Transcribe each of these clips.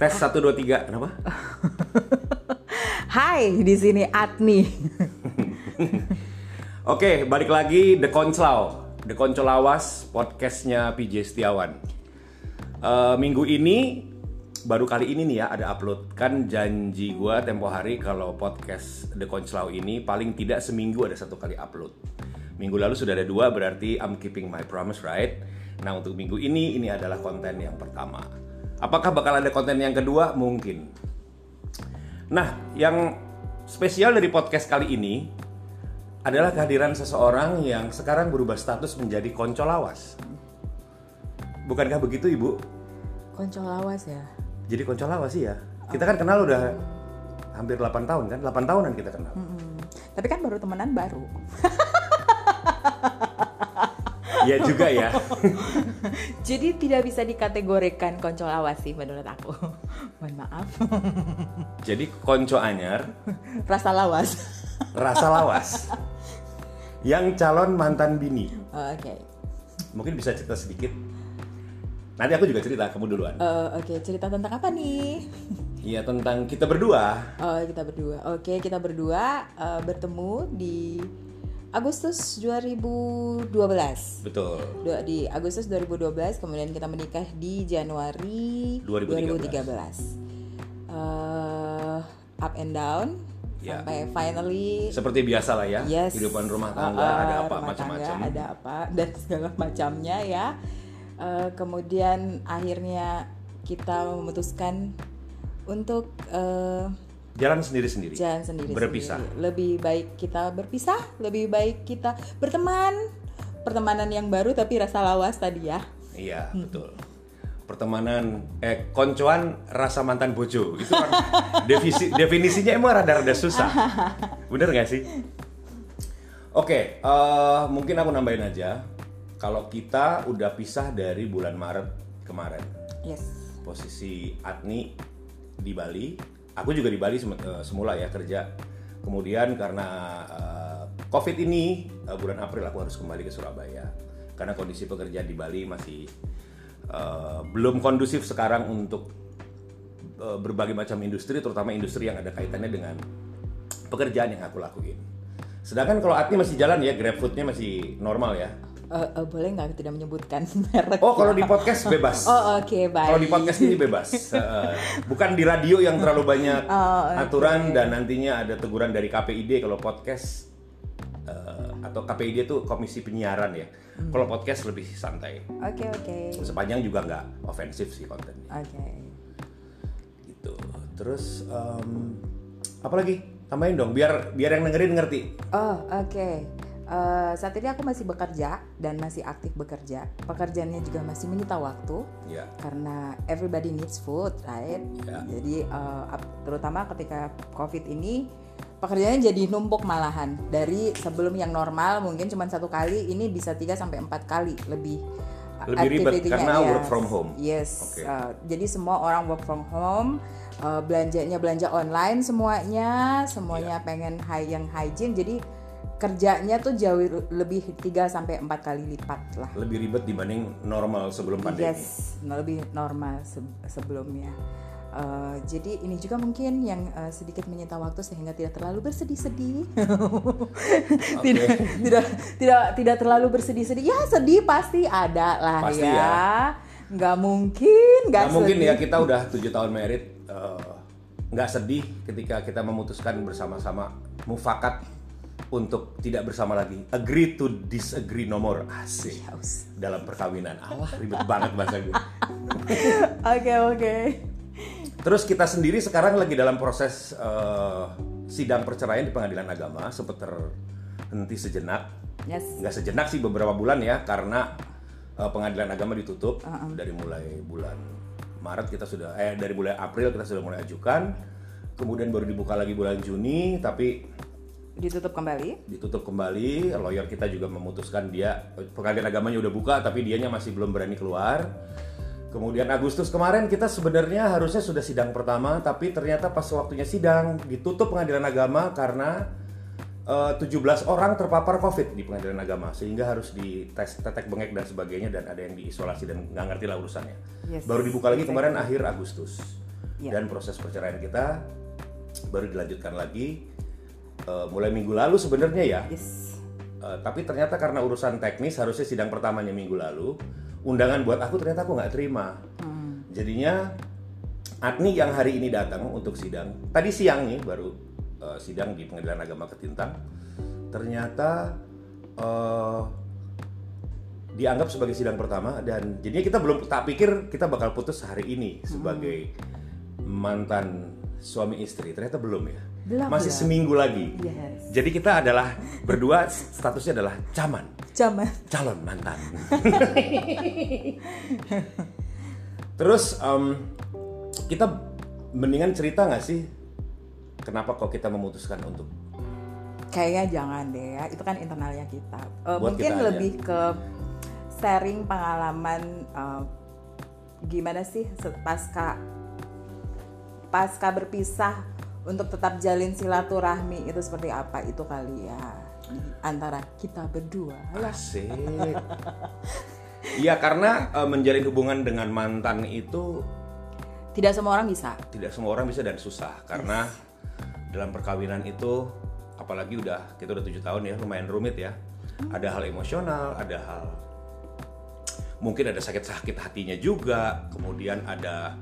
Tes 1 2 3. Kenapa? Hai, di sini Atni. Oke, balik lagi The Konclaw. The Koncolawas podcastnya PJ Setiawan. Eh, minggu ini baru kali ini nih ya ada upload. Kan janji gua tempo hari kalau podcast The Konclaw ini paling tidak seminggu ada satu kali upload. Minggu lalu sudah ada dua berarti I'm keeping my promise right. Nah untuk minggu ini ini adalah konten yang pertama. Apakah bakal ada konten yang kedua? Mungkin. Nah, yang spesial dari podcast kali ini adalah kehadiran seseorang yang sekarang berubah status menjadi konco lawas. Bukankah begitu, Ibu? Konco lawas ya. Jadi konco lawas sih ya. Kita kan kenal udah hampir 8 tahun kan? 8 tahunan kita kenal. Hmm, Tapi kan baru temenan baru. Iya juga ya. Jadi tidak bisa dikategorikan konco lawas sih menurut aku. Mohon maaf. Jadi konco anyar, Rasa lawas. rasa lawas. Yang calon mantan bini. Oh, Oke. Mungkin bisa cerita sedikit. Nanti aku juga cerita, kamu duluan. Eh, Oke, cerita tentang apa nih? Iya, tentang kita berdua. Oh, kita berdua. Oke, kita berdua eh, bertemu di Agustus 2012. Betul. Dua- di Agustus 2012 kemudian kita menikah di Januari 2013. 2013 Eh, up and down Ya. sampai finally Seperti biasa lah ya, yes kehidupan rumah tangga uh, uh, ada apa macam-macam. ada apa dan segala macamnya ya Eh, kemudian akhirnya kita memutuskan untuk eh, Jalan sendiri-sendiri. jalan sendiri Berpisah. lebih baik kita berpisah lebih baik kita berteman pertemanan yang baru tapi rasa lawas tadi ya Iya, betul. Pertemanan eh koncoan rasa mantan bojo itu kan defisi, definisinya emang rada-rada susah. Bener gak sih? Oke, eh, mungkin aku nambahin aja. Kalau kita udah pisah dari bulan Maret kemarin, yes posisi Atni di Bali, aku juga di Bali eh, semula ya kerja. Kemudian karena eh, COVID ini eh, bulan April aku harus kembali ke Surabaya karena kondisi pekerjaan di Bali masih eh, belum kondusif sekarang untuk eh, berbagai macam industri, terutama industri yang ada kaitannya dengan pekerjaan yang aku lakuin. Sedangkan kalau Atni masih jalan ya, GrabFood-nya masih normal ya. Eh, eh, boleh nggak tidak menyebutkan merek Oh, kalau di podcast bebas. Oh, oke, baik. Kalau di podcast ini bebas. Heeh. Bukan di radio yang terlalu banyak Oh, oke. aturan dan nantinya ada teguran dari KPID kalau podcast eh, atau KPID itu Komisi Penyiaran ya. Hmm. Kalau podcast lebih santai. oke oke Sepanjang juga nggak ofensif sih kontennya. oke Gitu. Terus em, apa lagi? Tambahin dong biar biar yang dengerin ngerti. oh oke Eh, saat ini aku masih bekerja dan masih aktif bekerja pekerjaannya juga masih menyita waktu Ya. karena everybody needs food, right? Ya. Jadi uh, terutama ketika COVID ini pekerjaannya jadi numpuk malahan dari sebelum yang normal mungkin cuma satu kali ini bisa 3 sampai empat kali lebih uh, Lebih ribet karena yes. work from home. Yes. Oke. uh, jadi semua orang work from home uh, belanjanya belanja online semuanya, semuanya Iya. pengen high yang hygiene jadi kerjanya tuh jauh lebih 3 sampai empat kali lipat lah. Lebih ribet dibanding normal sebelum pandemi. Yes, lebih normal se- sebelumnya. Uh, jadi ini juga mungkin yang uh, sedikit menyita waktu sehingga tidak terlalu bersedih-sedih. tidak, tidak, tidak, tidak terlalu bersedih-sedih. Ya sedih pasti ada lah Pasti ya. ya. Nggak mungkin, nggak Nggak mungkin sedih. ya kita udah tujuh tahun married eh, nggak sedih ketika kita memutuskan bersama-sama mufakat untuk tidak bersama lagi. Agree to disagree no more. Asik. Haus. dalam perkawinan. Allah ribet banget bahasa gue. Oke oke. terus kita sendiri sekarang lagi dalam proses eh, sidang perceraian di pengadilan agama. Sempat terhenti sejenak. Yes. nggak sejenak sih beberapa bulan ya karena eh, pengadilan agama ditutup dari mulai bulan Maret kita sudah eh dari bulan April kita sudah mulai ajukan. Kemudian baru dibuka lagi bulan Juni tapi Ditutup kembali. ditutup kembali lawyer kita juga memutuskan dia pengadilan agamanya udah buka tapi dianya masih belum berani keluar kemudian Agustus kemarin kita sebenarnya harusnya sudah sidang pertama tapi ternyata pas waktunya sidang ditutup pengadilan agama karena eh, 17 orang terpapar COVID di pengadilan agama sehingga harus dites tetek bengek dan sebagainya dan ada yang diisolasi dan nggak ngerti lah urusannya. Yes, Baru dibuka lagi kemarin akhir Agustus. Iya. dan proses perceraian kita baru dilanjutkan lagi eh, mulai minggu lalu sebenarnya ya. Yes. Eh, tapi ternyata karena urusan teknis harusnya sidang pertamanya minggu lalu, undangan buat aku ternyata aku nggak terima. Jadinya Adni yang hari ini datang untuk sidang, tadi siang nih baru eh, sidang di Pengadilan Agama Ketintang, ternyata eh, dianggap sebagai sidang pertama dan jadinya kita belum tak pikir kita bakal putus hari ini sebagai mantan suami istri ternyata belum ya Belum, masih belum. seminggu lagi Yes. jadi kita adalah berdua statusnya adalah caman Zaman. calon mantan terus em, kita mendingan cerita nggak sih kenapa kok kita memutuskan untuk Kayaknya jangan deh ya, itu kan internalnya kita. Buat mungkin kita aja. lebih ke sharing pengalaman eh, gimana sih pasca pasca berpisah untuk tetap jalin silaturahmi itu seperti apa itu kali ya antara kita berdua. Asik. Iya karena eh, menjalin hubungan dengan mantan itu Tidak semua orang bisa. tidak semua orang bisa dan susah karena dalam perkawinan itu apalagi udah kita udah tujuh tahun ya lumayan rumit ya. Ada hal emosional, ada hal mungkin ada sakit-sakit hatinya juga, kemudian ada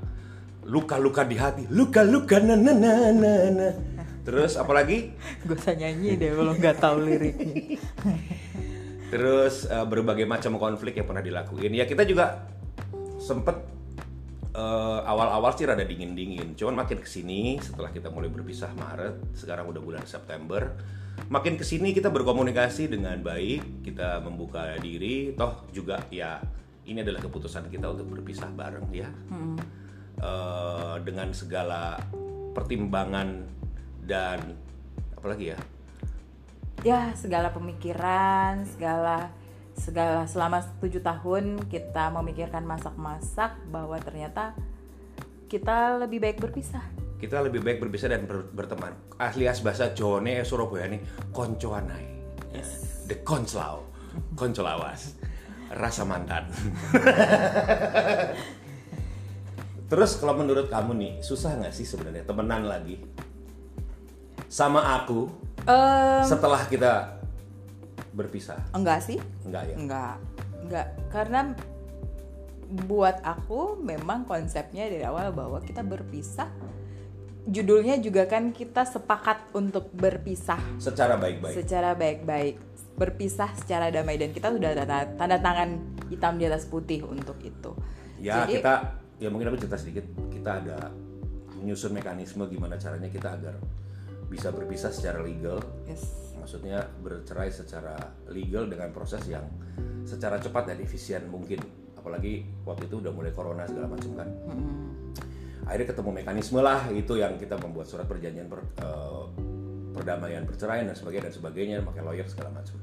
luka-luka di hati, luka-luka na na na na na. Terus apalagi Gue usah nyanyi deh kalau nggak tahu liriknya. Terus eh, berbagai macam konflik yang pernah dilakuin. Ya kita juga sempet eh, awal-awal sih rada dingin-dingin. Cuman makin ke sini setelah kita mulai berpisah Maret, sekarang udah bulan September, makin ke sini kita berkomunikasi dengan baik, kita membuka diri. Toh juga ya ini adalah keputusan kita untuk berpisah bareng ya. Eh, dengan segala pertimbangan dan apalagi ya ya segala pemikiran segala segala selama tujuh tahun kita memikirkan masak-masak bahwa ternyata kita lebih baik berpisah kita lebih baik berpisah dan ber- berteman. Alias bahasa Jone Surabaya ini koncoanai. The Konslau. Koncolawas. Rasa mantan. Terus kalau menurut kamu nih, susah nggak sih sebenarnya temenan lagi? Sama aku Em, setelah kita berpisah? enggak sih. Enggak ya? enggak. Enggak. Karena buat aku memang konsepnya dari awal bahwa kita berpisah. Judulnya juga kan kita sepakat untuk berpisah. Secara baik-baik. secara baik-baik. Berpisah secara damai. Dan kita sudah tanda, tanda tangan hitam di atas putih untuk itu. Ya Jadi, kita ya mungkin aku cerita sedikit. Kita ada menyusun mekanisme gimana caranya kita agar bisa berpisah secara legal. Yes. maksudnya bercerai secara legal dengan proses yang secara cepat dan efisien mungkin. Apalagi waktu itu udah mulai corona segala macam kan. Akhirnya ketemu mekanisme lah itu yang kita membuat surat perjanjian per- eh, perdamaian perceraian dan sebagainya dan sebagainya pakai lawyer segala macam.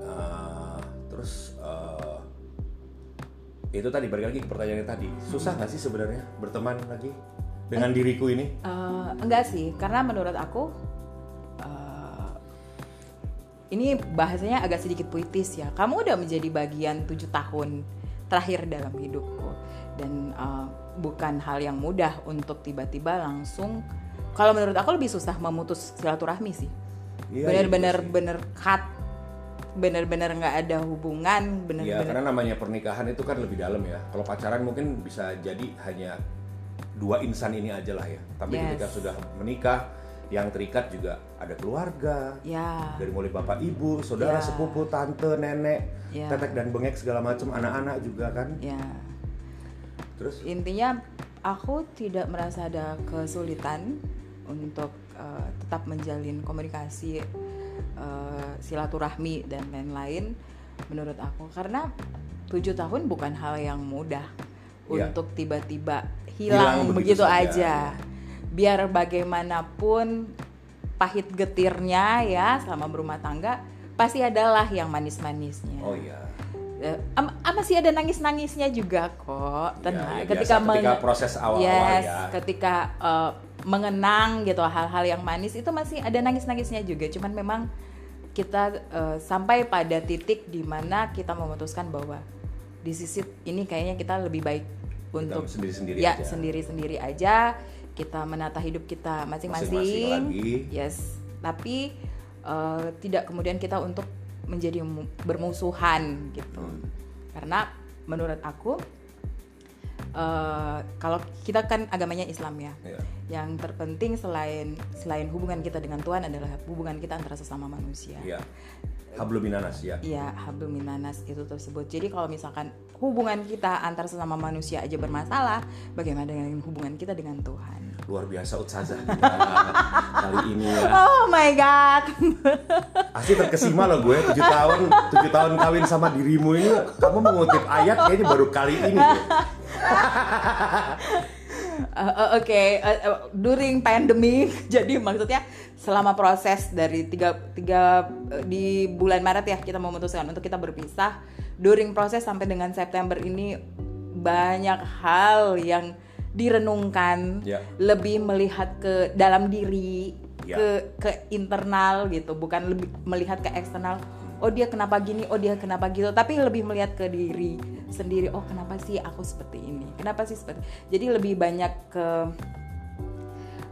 Eh, terus eh, itu tadi balik lagi ke pertanyaannya tadi susah nggak sih sebenarnya berteman lagi dengan diriku ini Eh, enggak sih, karena menurut aku eh, ini bahasanya agak sedikit puitis ya. Kamu udah menjadi bagian tujuh tahun terakhir dalam hidupku dan eh, bukan hal yang mudah untuk tiba-tiba langsung. Kalau menurut aku lebih susah memutus silaturahmi sih. Iya, Bener-bener iya sih. bener cut, bener-bener nggak ada hubungan, Ya bener-bener. karena namanya pernikahan itu kan lebih dalam ya. Kalau pacaran mungkin bisa jadi hanya dua insan ini aja lah ya. Tapi Yes. ketika sudah menikah, yang terikat juga ada keluarga. Ya, Dari mulai bapak ibu, saudara Ya. sepupu, tante, nenek, Ya. tetek dan bengek segala macam, anak-anak juga kan. ya. Terus intinya aku tidak merasa ada kesulitan untuk uh, tetap menjalin komunikasi uh, silaturahmi dan lain-lain menurut aku karena tujuh tahun bukan hal yang mudah Iya. untuk tiba-tiba Hilang hilang, begitu begitu, aja biar bagaimanapun pahit getirnya ya selama berumah tangga pasti adalah yang manis-manisnya oh iya. Eh, am- ah, masih ada nangis-nangisnya juga kok. Ya, Tenang. ya, ketika biasa ketika proses awal-awal yes, ya. ketika eh, mengenang gitu hal-hal yang manis itu masih ada nangis-nangisnya juga. Cuman memang kita eh, sampai pada titik di mana kita memutuskan bahwa di sisi ini kayaknya kita lebih baik untuk sendiri-sendiri ya aja. sendiri-sendiri aja. Kita menata hidup kita Masing-masing. Yes. Tapi eh, tidak kemudian kita untuk menjadi mu- bermusuhan gitu. Hmm. karena menurut aku eh, kalau kita kan agamanya Islam ya Ya. yang terpenting selain selain hubungan kita dengan Tuhan adalah hubungan kita antara sesama manusia Iya. Hablum minanas ya. Iya, hablum minanas itu tersebut. Jadi kalau misalkan hubungan kita antar sesama manusia aja bermasalah, bagaimana dengan hubungan kita dengan Tuhan? Luar biasa Ustazah kali ini ya. Oh my god. Asli terkesima loh gue 7 tahun 7 tahun kawin sama dirimu ini kamu mengutip ayat kayaknya baru kali ini. Uh, Oke, uh, uh, during pandemic, jadi maksudnya selama proses dari tiga, tiga uh, di bulan Maret ya kita memutuskan untuk kita berpisah. During proses sampai dengan September ini banyak hal yang direnungkan, Ya. lebih melihat ke dalam diri, Ya. ke ke internal gitu, bukan lebih melihat ke eksternal. Oh dia kenapa gini, oh dia kenapa gitu, tapi lebih melihat ke diri sendiri. Oh kenapa sih aku seperti ini? Kenapa sih seperti? Jadi lebih banyak ke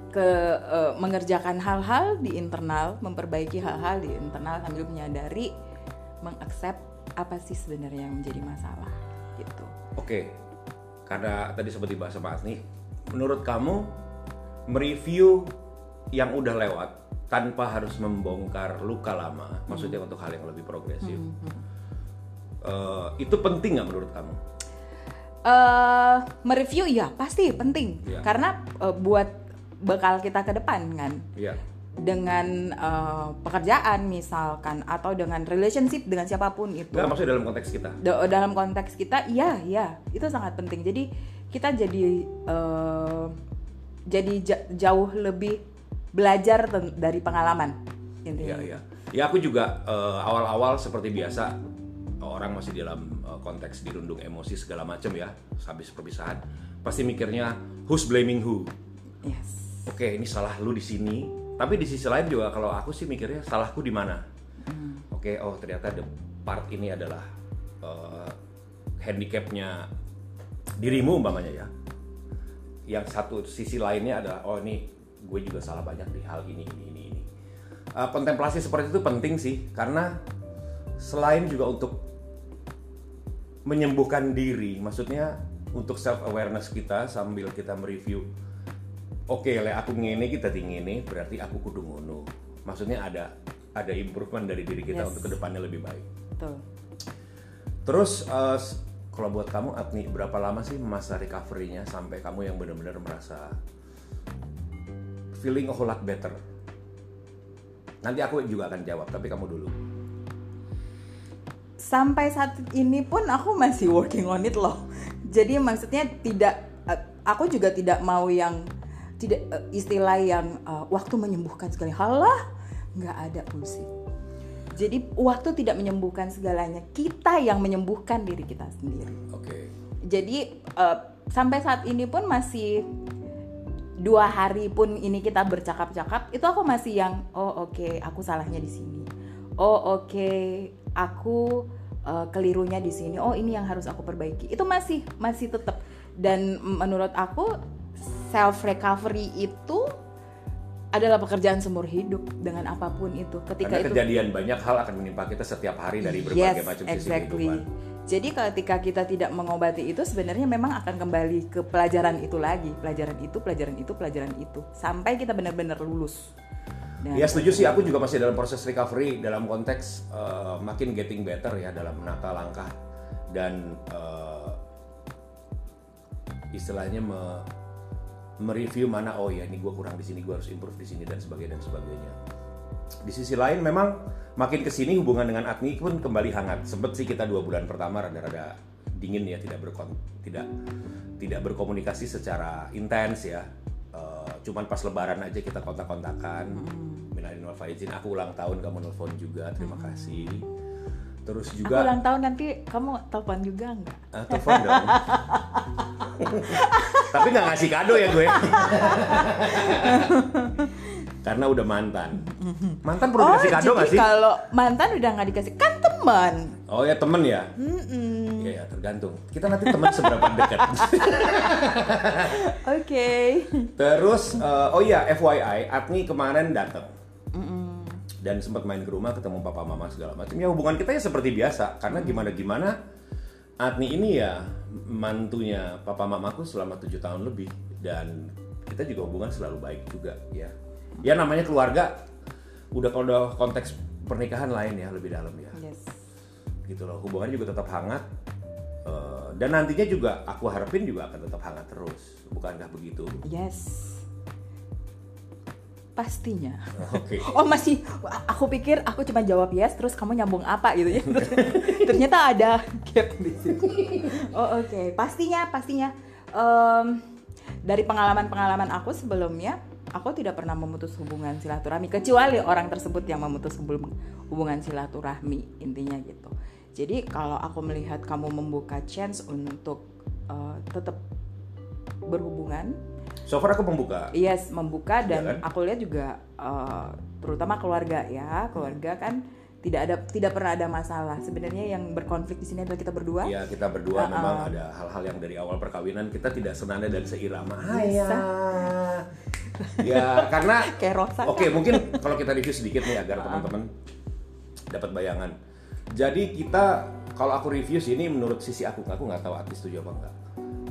ke eh, mengerjakan hal-hal di internal, memperbaiki hal-hal di internal sambil menyadari, mengaccept apa sih sebenarnya yang menjadi masalah gitu. Oke. Karena tadi seperti bahasa Pak Asni, menurut kamu mereview yang udah lewat tanpa harus membongkar luka lama, maksudnya untuk hal yang lebih progresif. eh, itu penting nggak menurut kamu? eh mereview ya pasti penting Iya. karena eh, buat bekal kita ke depan kan Iya. dengan eh, pekerjaan misalkan atau dengan relationship dengan siapa pun itu Nggak maksudnya dalam konteks kita. Da- dalam konteks kita iya iya itu sangat penting jadi kita jadi eh, jadi ja- jauh lebih belajar dari pengalaman intinya Iya, iya. Ya aku juga eh, awal-awal seperti biasa orang masih dalam eh, konteks dirundung emosi segala macam ya, habis perpisahan pasti mikirnya who's blaming who. yes Oke, ini salah lu di sini. Tapi di sisi lain juga kalau aku sih mikirnya salahku di mana. Oke, oh ternyata the part ini adalah eh, handicapnya dirimu umpamanya ya. Yang satu sisi lainnya adalah oh ini gue juga salah banyak di hal ini ini ini ini. Eh, kontemplasi seperti itu penting sih karena selain juga untuk menyembuhkan diri, maksudnya untuk self awareness kita sambil kita mereview oke le aku ngene kita ngene berarti aku kudu ngono maksudnya ada ada improvement dari diri kita Yes. untuk ke depannya lebih baik betul terus s- kalau buat kamu Agni berapa lama sih masa recovery-nya sampai kamu yang benar-benar merasa feeling a whole lot better nanti aku juga akan jawab tapi kamu dulu sampai saat ini pun aku masih working on it loh. Jadi maksudnya tidak, eh, aku juga tidak mau yang tidak eh, istilah yang eh, waktu menyembuhkan segala halah nggak ada bullshit. Jadi waktu tidak menyembuhkan segalanya, kita yang menyembuhkan diri kita sendiri. oke Jadi eh, sampai saat ini pun masih dua hari pun ini kita bercakap-cakap itu aku masih yang oh oke aku salahnya di sini. Oh oke aku eh, kelirunya di sini. Oh ini yang harus aku perbaiki. Itu masih masih tetap dan menurut aku self recovery itu adalah pekerjaan seumur hidup dengan apa pun itu. Ketika karena itu kejadian banyak hal akan menimpa kita setiap hari dari berbagai macam sisi exactly. kehidupan Jadi ketika kita tidak mengobati itu sebenarnya memang akan kembali ke pelajaran itu lagi, pelajaran itu, pelajaran itu, pelajaran itu, sampai kita benar-benar lulus. Dan- Ya setuju sih, aku juga masih dalam proses recovery dalam konteks eh, makin getting better ya dalam menata langkah dan eh, istilahnya me- mereview mana oh ya ini gue kurang di sini gue harus improve di sini dan sebagainya dan sebagainya. Di sisi lain memang makin ke sini hubungan dengan Agni pun kembali hangat. Sempet sih kita dua bulan pertama rada-rada dingin ya tidak berkon tidak tidak berkomunikasi secara intens ya. Eh, cuman pas lebaran aja kita kontak-kontakan. Minalin wal faizin, aku ulang tahun kamu nelfon juga, terima kasih. Terus Aku juga ulang tahun nanti kamu telepon juga nggak? Ah, telepon dong. Tapi nggak ngasih kado ya gue. Karena udah mantan. Mantan perlu dikasih kado Oh, jadi nggak sih? kalau mantan udah nggak dikasih kan teman. teman. Oh ya temen ya? Iya ya tergantung. Kita nanti teman seberapa dekat. Oke. Terus eh, oh iya FYI, Atni kemarin datang. Dan sempat main ke rumah ketemu papa mama segala macam. Ya hubungan kita ya seperti biasa karena gimana gimana Atni ini ya mantunya papa mamaku selama tujuh tahun lebih dan kita juga hubungan selalu baik juga ya. Ya namanya keluarga udah kalau udah konteks pernikahan lain ya lebih dalam ya Yes. gitu loh hubungan juga tetap hangat Eh, dan nantinya juga aku harapin juga akan tetap hangat terus bukankah begitu Yes. Pastinya. oke Oh masih, aku pikir aku cuma jawab yes, terus kamu nyambung apa gitu ya. Ternyata ada gap di situ. Oh oke, pastinya, pastinya. Em, dari pengalaman-pengalaman aku sebelumnya, aku tidak pernah memutus hubungan silaturahmi kecuali orang tersebut yang memutus hubung- hubungan silaturahmi intinya gitu. Jadi kalau aku melihat kamu membuka chance untuk eh, tetap berhubungan so far aku membuka Yes, membuka dan Iya kan? aku lihat juga eh, terutama keluarga ya, keluarga kan tidak ada tidak pernah ada masalah. Sebenarnya yang berkonflik di sini adalah kita berdua. ya kita berdua Uh-uh. memang ada hal-hal yang dari awal perkawinan kita tidak senada dan seirama Bisa. ya karena. Oke, mungkin kalau kita review sedikit nih agar teman-teman dapat bayangan. Jadi kita kalau aku review ini menurut sisi aku, aku nggak tahu artis setuju apa enggak.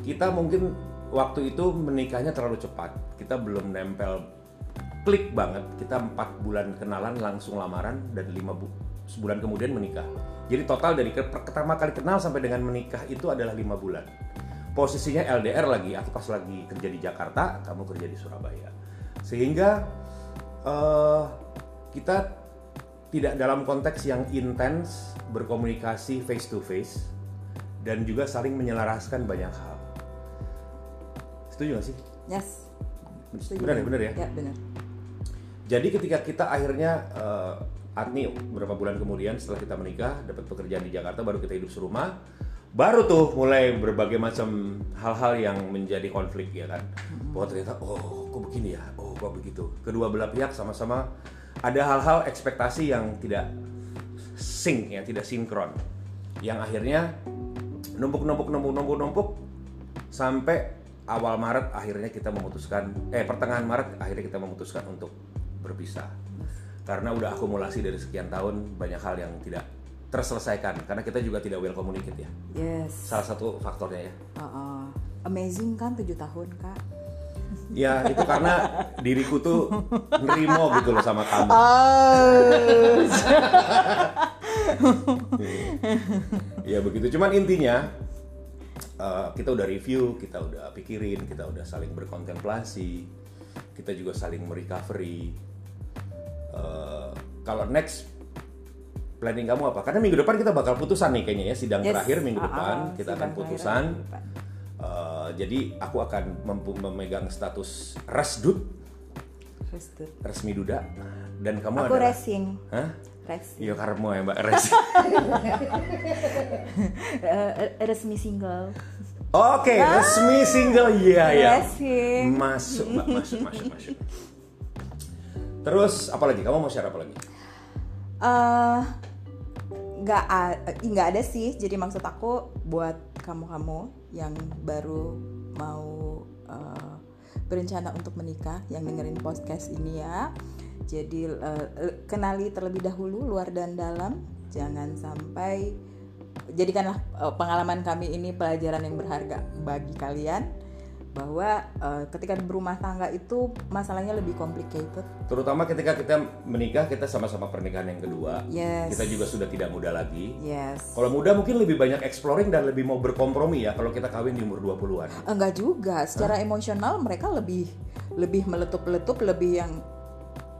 Kita mungkin waktu itu menikahnya terlalu cepat. Kita belum nempel klik banget. Kita empat bulan kenalan langsung lamaran dan lima bu sebulan kemudian menikah. Jadi total dari ke- pertama kali kenal sampai dengan menikah itu adalah lima bulan. Posisinya LDR lagi, aku pas lagi kerja di Jakarta, kamu kerja di Surabaya. Sehingga eh, kita tidak dalam konteks yang intens berkomunikasi face to face dan juga saling menyelaraskan banyak hal. Setuju gak sih? Yes. Setuju. Benar ya, benar ya. Ya, benar. Jadi ketika kita akhirnya eh, Atni beberapa bulan kemudian setelah kita menikah dapat pekerjaan di Jakarta baru kita hidup serumah baru tuh mulai berbagai macam hal-hal yang menjadi konflik ya kan? Bahwa ternyata oh kok begini ya? Oh kok begitu? Kedua belah pihak sama-sama ada hal-hal ekspektasi yang tidak sync ya tidak sinkron. Yang akhirnya numpuk numpuk numpuk numpuk numpuk sampai awal Maret akhirnya kita memutuskan eh pertengahan Maret akhirnya kita memutuskan untuk berpisah karena udah akumulasi dari sekian tahun banyak hal yang tidak terselesaikan karena kita juga tidak well communicate ya Yes. salah satu faktornya ya Uh-uh. Amazing kan tujuh tahun kak. ya itu karena diriku tuh nerimo gitu loh sama kamu Oh. ya begitu cuman intinya eh, kita udah review kita udah pikirin kita udah saling berkontemplasi kita juga saling merecovery Eh, kalau next planning kamu apa karena minggu depan kita bakal putusan nih kayaknya ya sidang Yes. terakhir minggu Uh-uh, depan kita akan putusan. Eh, jadi aku akan memegang status resdut Restu. resmi duda dan kamu Aku adalah racing. Hah? Racing. Iya karena ya mbak res. Eh, resmi single. Oke, resmi single iya ya. Racing. Masuk, Mbak, masuk, masuk, masuk. Terus apa lagi? Kamu mau share apa lagi? eh nggak ada sih jadi maksud aku buat kamu-kamu yang baru mau eh, berencana untuk menikah yang dengerin podcast ini ya jadi eh, kenali terlebih dahulu luar dan dalam jangan sampai jadikanlah pengalaman kami ini pelajaran yang berharga bagi kalian bahwa eh, ketika berumah tangga itu masalahnya lebih complicated Terutama ketika kita menikah, kita sama-sama pernikahan yang kedua. Yes. Kita juga sudah tidak muda lagi. yes Kalau muda mungkin lebih banyak exploring dan lebih mau berkompromi ya kalau kita kawin di umur 20-an. Enggak juga, secara emosional mereka lebih lebih meletup-letup, lebih yang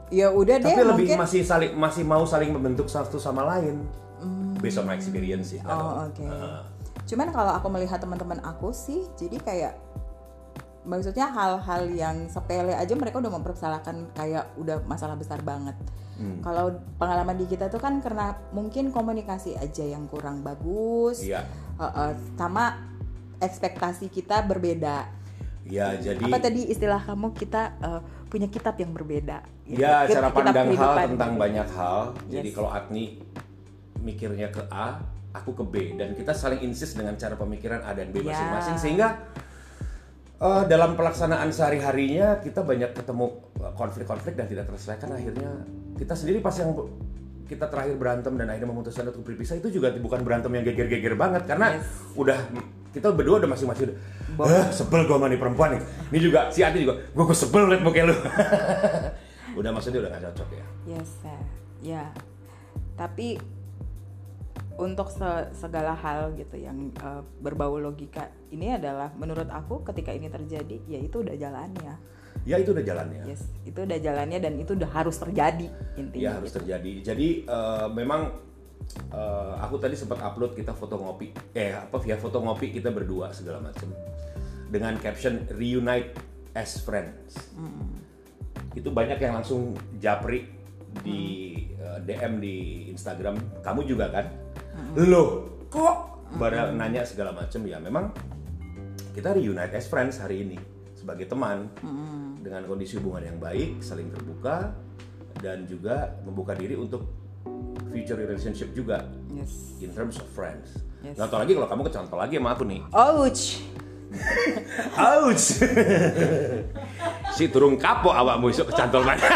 ya udah deh Tapi lebih mungkin. masih saling masih mau saling membentuk satu sama lain. Based on my experience sih. Oh oke. Heeh. Cuman kalau aku melihat teman-teman aku sih, jadi kayak maksudnya hal-hal yang sepele aja mereka udah mempersalahkan kayak udah masalah besar banget. Hmm. Kalau pengalaman di kita tuh kan karena mungkin komunikasi aja yang kurang bagus, Iya. Uh, uh, sama ekspektasi kita berbeda. Ya, jadi Apa tadi istilah kamu kita uh, punya kitab yang berbeda. gitu. Ya, Kit- cara kitab pandang hal tentang banyak hal. Jadi Yes. kalau Atni mikirnya ke A, aku ke B dan kita saling insist dengan cara pemikiran A dan B Ya. masing-masing sehingga eh, dalam pelaksanaan sehari-harinya kita banyak ketemu eh, konflik-konflik dan tidak terselesaikan akhirnya kita sendiri pas yang kita terakhir berantem dan akhirnya memutuskan untuk berpisah itu juga bukan berantem yang geger-geger banget karena Yes. udah kita berdua udah masing-masing udah "Ah, sebel gue sama nih perempuan nih ini juga si Ati juga gue gue sebel liat muka lu udah maksudnya udah gak cocok ya Yes, sir. ya. Tapi untuk se- segala hal gitu yang eh, berbau logika. Ini adalah menurut aku ketika ini terjadi ya itu udah jalannya. ya itu udah jalannya. Yes, itu udah jalannya dan itu udah harus terjadi intinya. ya harus gitu. terjadi. Jadi eh, memang eh, aku tadi sempat upload kita foto ngopi. Eh apa via foto ngopi kita berdua segala macam dengan caption reunite as friends. Itu banyak yang langsung japri di eh, DM di Instagram. Kamu juga kan loh kok pada nanya segala macam ya memang kita reunite as friends hari ini sebagai teman dengan kondisi hubungan yang baik saling terbuka dan juga membuka diri untuk future relationship juga Yes. in terms of friends Yes. nggak tahu lagi kalau kamu kecantol lagi sama aku nih Ouch. Ouch. si turun kapok awakmu isuk kecantol mana?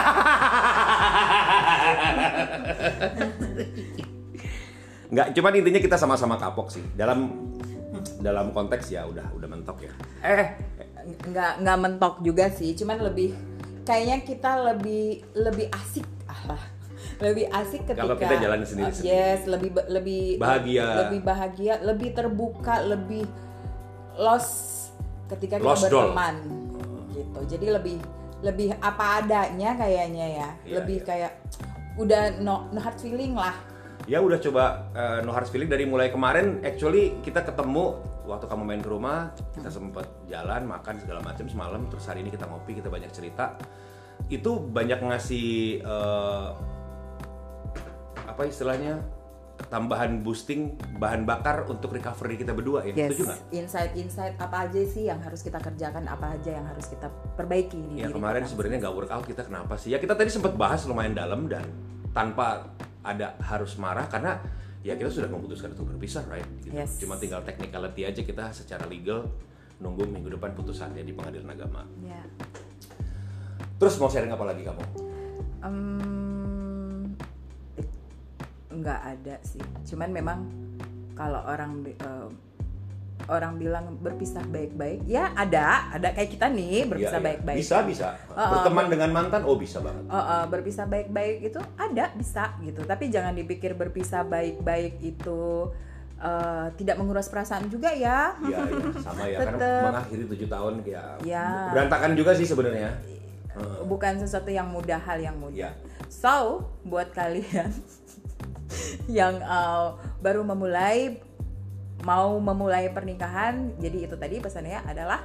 Nggak, cuman intinya kita sama-sama kapok sih. Dalam dalam konteks ya udah udah mentok ya. Eh, nggak nggak mentok juga sih, cuman lebih kayaknya kita lebih lebih asik ah lebih asik ketika Kalau kita jalanin sendiri-sendiri. Uh, yes lebih lebih Bahagia. lebih bahagia lebih terbuka lebih lost ketika kita Lost doll. berteman gitu jadi lebih lebih apa adanya kayaknya ya Iya, lebih iya. kayak udah no, no hard feeling lah Ya udah coba eh, no hard feeling dari mulai kemarin actually kita ketemu waktu kamu main ke rumah, kita sempet jalan, makan segala macam semalam terus hari ini kita ngopi, kita banyak cerita. Itu banyak ngasih eh, apa istilahnya? tambahan boosting bahan bakar untuk recovery kita berdua ya. yes Setuju nggak? insight-insight apa aja sih yang harus kita kerjakan apa aja yang harus kita perbaiki di Ya diri kemarin sebenarnya nggak workout kita kenapa sih? Ya kita tadi sempat bahas lumayan dalam dan tanpa ada harus marah karena ya kita sudah memutuskan untuk berpisah, right? Gitu. Yes. Cuma tinggal technicality aja kita secara legal nunggu minggu depan putusannya di pengadilan agama. ya Terus mau sharing apa lagi kamu? Em, nggak ada sih cuman memang kalau orang eh, orang bilang berpisah baik-baik ya ada ada kayak kita nih berpisah Ya, ya. baik-baik Bisa bisa. Uh, uh, Berteman dengan mantan, oh bisa banget. Oh, oh, berpisah baik-baik itu ada bisa gitu tapi jangan dipikir berpisah baik-baik itu eh, tidak menguras perasaan juga ya Iya, iya, sama ya. Karena mengakhiri tujuh tahun ya, Ya. berantakan juga sih sebenarnya. bukan sesuatu yang mudah hal yang mudah. Ya. So buat kalian yang uh, baru memulai mau memulai pernikahan, jadi itu tadi pesannya adalah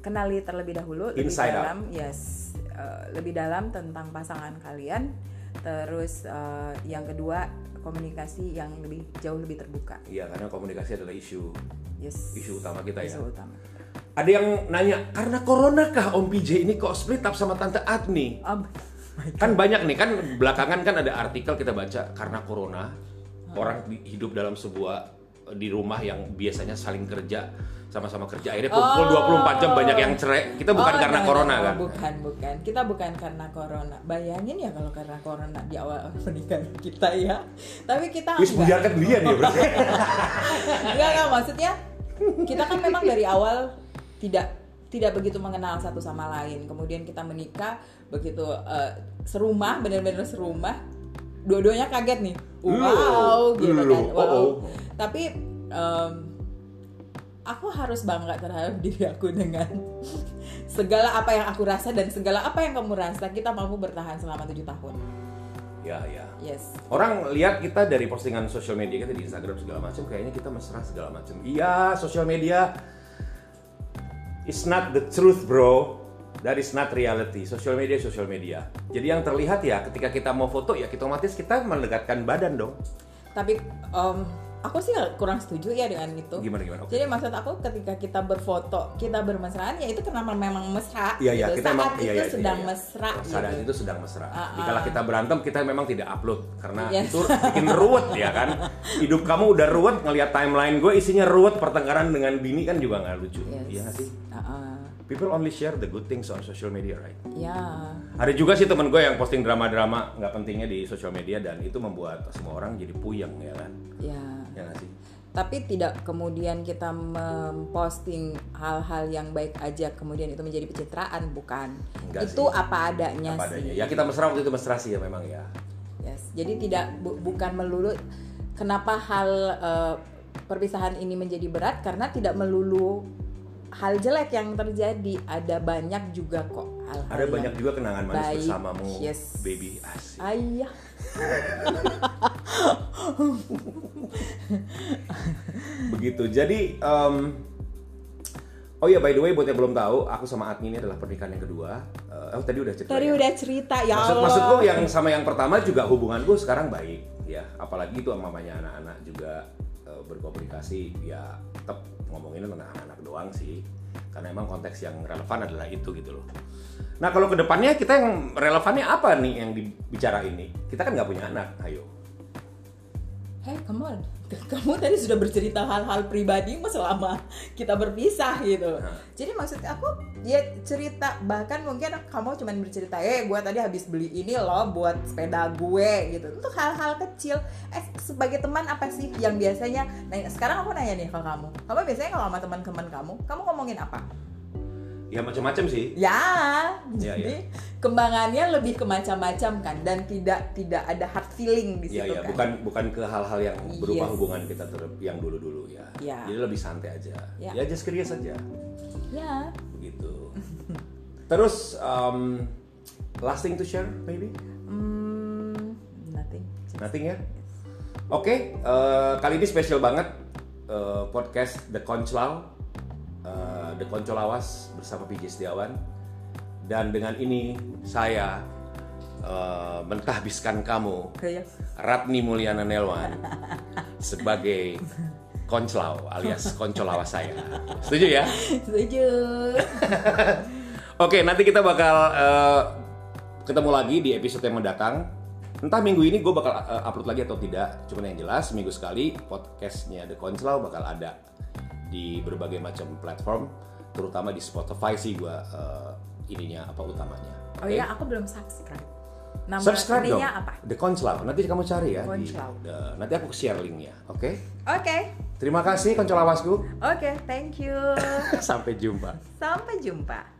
kenali terlebih dahulu lebih Inside out. dalam, yes, uh, lebih dalam tentang pasangan kalian. Terus uh, yang kedua komunikasi yang lebih jauh lebih terbuka, Iya, karena komunikasi adalah isu yes. isu utama kita ya. Isu utama. Ada yang nanya, karena corona kah Om PJ ini kok split up sama Tante Agni? Um, Kan banyak nih, kan belakangan kan ada artikel kita baca karena corona orang di- hidup dalam sebuah di rumah yang biasanya saling kerja sama-sama kerja akhirnya kumpul 24 jam banyak yang cerai. Kita bukan Oh, karena corona kan? Bukan, bukan. Kita bukan karena corona. Bayangin ya kalau karena corona di awal pernikahan kita ya. Tapi kita Wis bujarkan dia nih berarti. enggak, enggak, maksudnya kita kan memang dari awal tidak tidak begitu mengenal satu sama lain. Kemudian kita menikah begitu eh, serumah, benar-benar serumah. Dua-duanya kaget nih. Wow, Loh, gitu kan. loh, Wow. oh, oh. Tapi em, aku harus bangga terhadap diri aku dengan segala apa yang aku rasa dan segala apa yang kamu rasa kita mampu bertahan selama tujuh tahun. ya, ya. Yes. Orang lihat kita dari postingan sosial media kita di Instagram segala macam, kayaknya kita mesra segala macam. Iya, sosial media is not the truth, bro. That is not reality. Sosial media, sosial media. Jadi yang terlihat ya, ketika kita mau foto ya, kita otomatis kita mendekatkan badan dong. Tapi em, aku sih kurang setuju ya dengan itu. Gimana gimana? Oke. Jadi maksud aku ketika kita berfoto, kita bermesraan ya itu karena memang mesra. Iya iya gitu. kita Saat emang itu iya, iya, sedang iya, iya. mesra. Saat gitu. itu sedang mesra. Dikala ah. kita berantem kita memang tidak upload karena Yes. itu bikin ruwet ya kan. Hidup kamu udah ruwet ngelihat timeline gue isinya ruwet pertengkaran dengan bini kan juga nggak lucu. Yes. Iya sih? Ah, ah. People only share the good things on social media, right? Ya. Ada juga sih temen gue yang posting drama-drama nggak pentingnya di social media dan itu membuat semua orang jadi puyeng ya kan? Ya. Ya nggak sih? Tapi tidak kemudian kita memposting hal-hal yang baik aja kemudian itu menjadi pencitraan, bukan. Enggak itu sih. apa adanya Apa sih. adanya. Ya kita mesra waktu itu mesra sih ya memang ya. Yes. Jadi tidak bu- bukan melulu kenapa hal eh, perpisahan ini menjadi berat karena tidak melulu hal jelek yang terjadi. Ada banyak juga kok hal-hal Ada yang banyak juga kenangan manis baik. bersamamu, Yes. baby. Asik. Ayah. Begitu. Jadi, em, oh ya by the way buat yang belum tahu, aku sama Admi ini adalah pernikahan yang kedua. Eh, oh tadi udah cerita. Tadi ya? udah cerita ya Maksud, Allah. maksudku yang sama yang pertama juga hubunganku sekarang baik ya. Apalagi itu sama mamanya anak-anak juga eh, berkomunikasi ya tetap ngomongin tentang anak-anak doang sih. Karena emang konteks yang relevan adalah itu gitu loh. Nah kalau ke depannya kita yang relevannya apa nih yang dibicara ini? Kita kan nggak punya anak, ayo. Hey, come on. Kamu tadi sudah bercerita hal-hal pribadi selama kita berpisah gitu. Nah. Jadi maksud aku dia cerita bahkan mungkin kamu cuma bercerita, eh gue tadi habis beli ini loh buat sepeda gue gitu. Untuk hal-hal kecil. Eh sebagai teman apa sih yang biasanya? Nah sekarang aku nanya nih ke kamu. Kamu biasanya kalau sama teman-teman kamu, kamu ngomongin apa? Ya macam-macam sih. Ya, Ya, jadi kembangannya lebih ke macam-macam kan dan tidak tidak ada hard feeling di situ Iya ya, kan. bukan bukan ke hal-hal yang berupa Yes. hubungan kita ter- yang dulu-dulu ya. Ya. Jadi lebih santai aja. Ya. Ya just curious aja. Ya. begitu. Terus um, last thing to share maybe? Hmm, nothing. Nothing ya? Oke, eh, kali ini spesial banget eh, podcast The eh, The Koncolawas bersama PJ Setiawan. Dan dengan ini saya eh, mentahbiskan kamu Kayak Ratni Mulyana Nelwan sebagai Konclaw alias Koncolawas saya. Setuju ya? setuju. Oke, nanti kita bakal eh, ketemu lagi di episode yang mendatang. Entah minggu ini gue bakal eh, upload lagi atau tidak. Cuman yang jelas seminggu sekali podcastnya The Konslau bakal ada di berbagai macam platform, terutama di Spotify sih gue eh, ininya apa utamanya. Oh Oke? iya, aku belum subscribe. Nama Subscribe dong. apa? The Konslau. Nanti kamu cari ya. di- the- nanti aku share linknya. Oke. Oke, Terima kasih Koncolawasku. oke, thank you. Sampai jumpa. Sampai jumpa.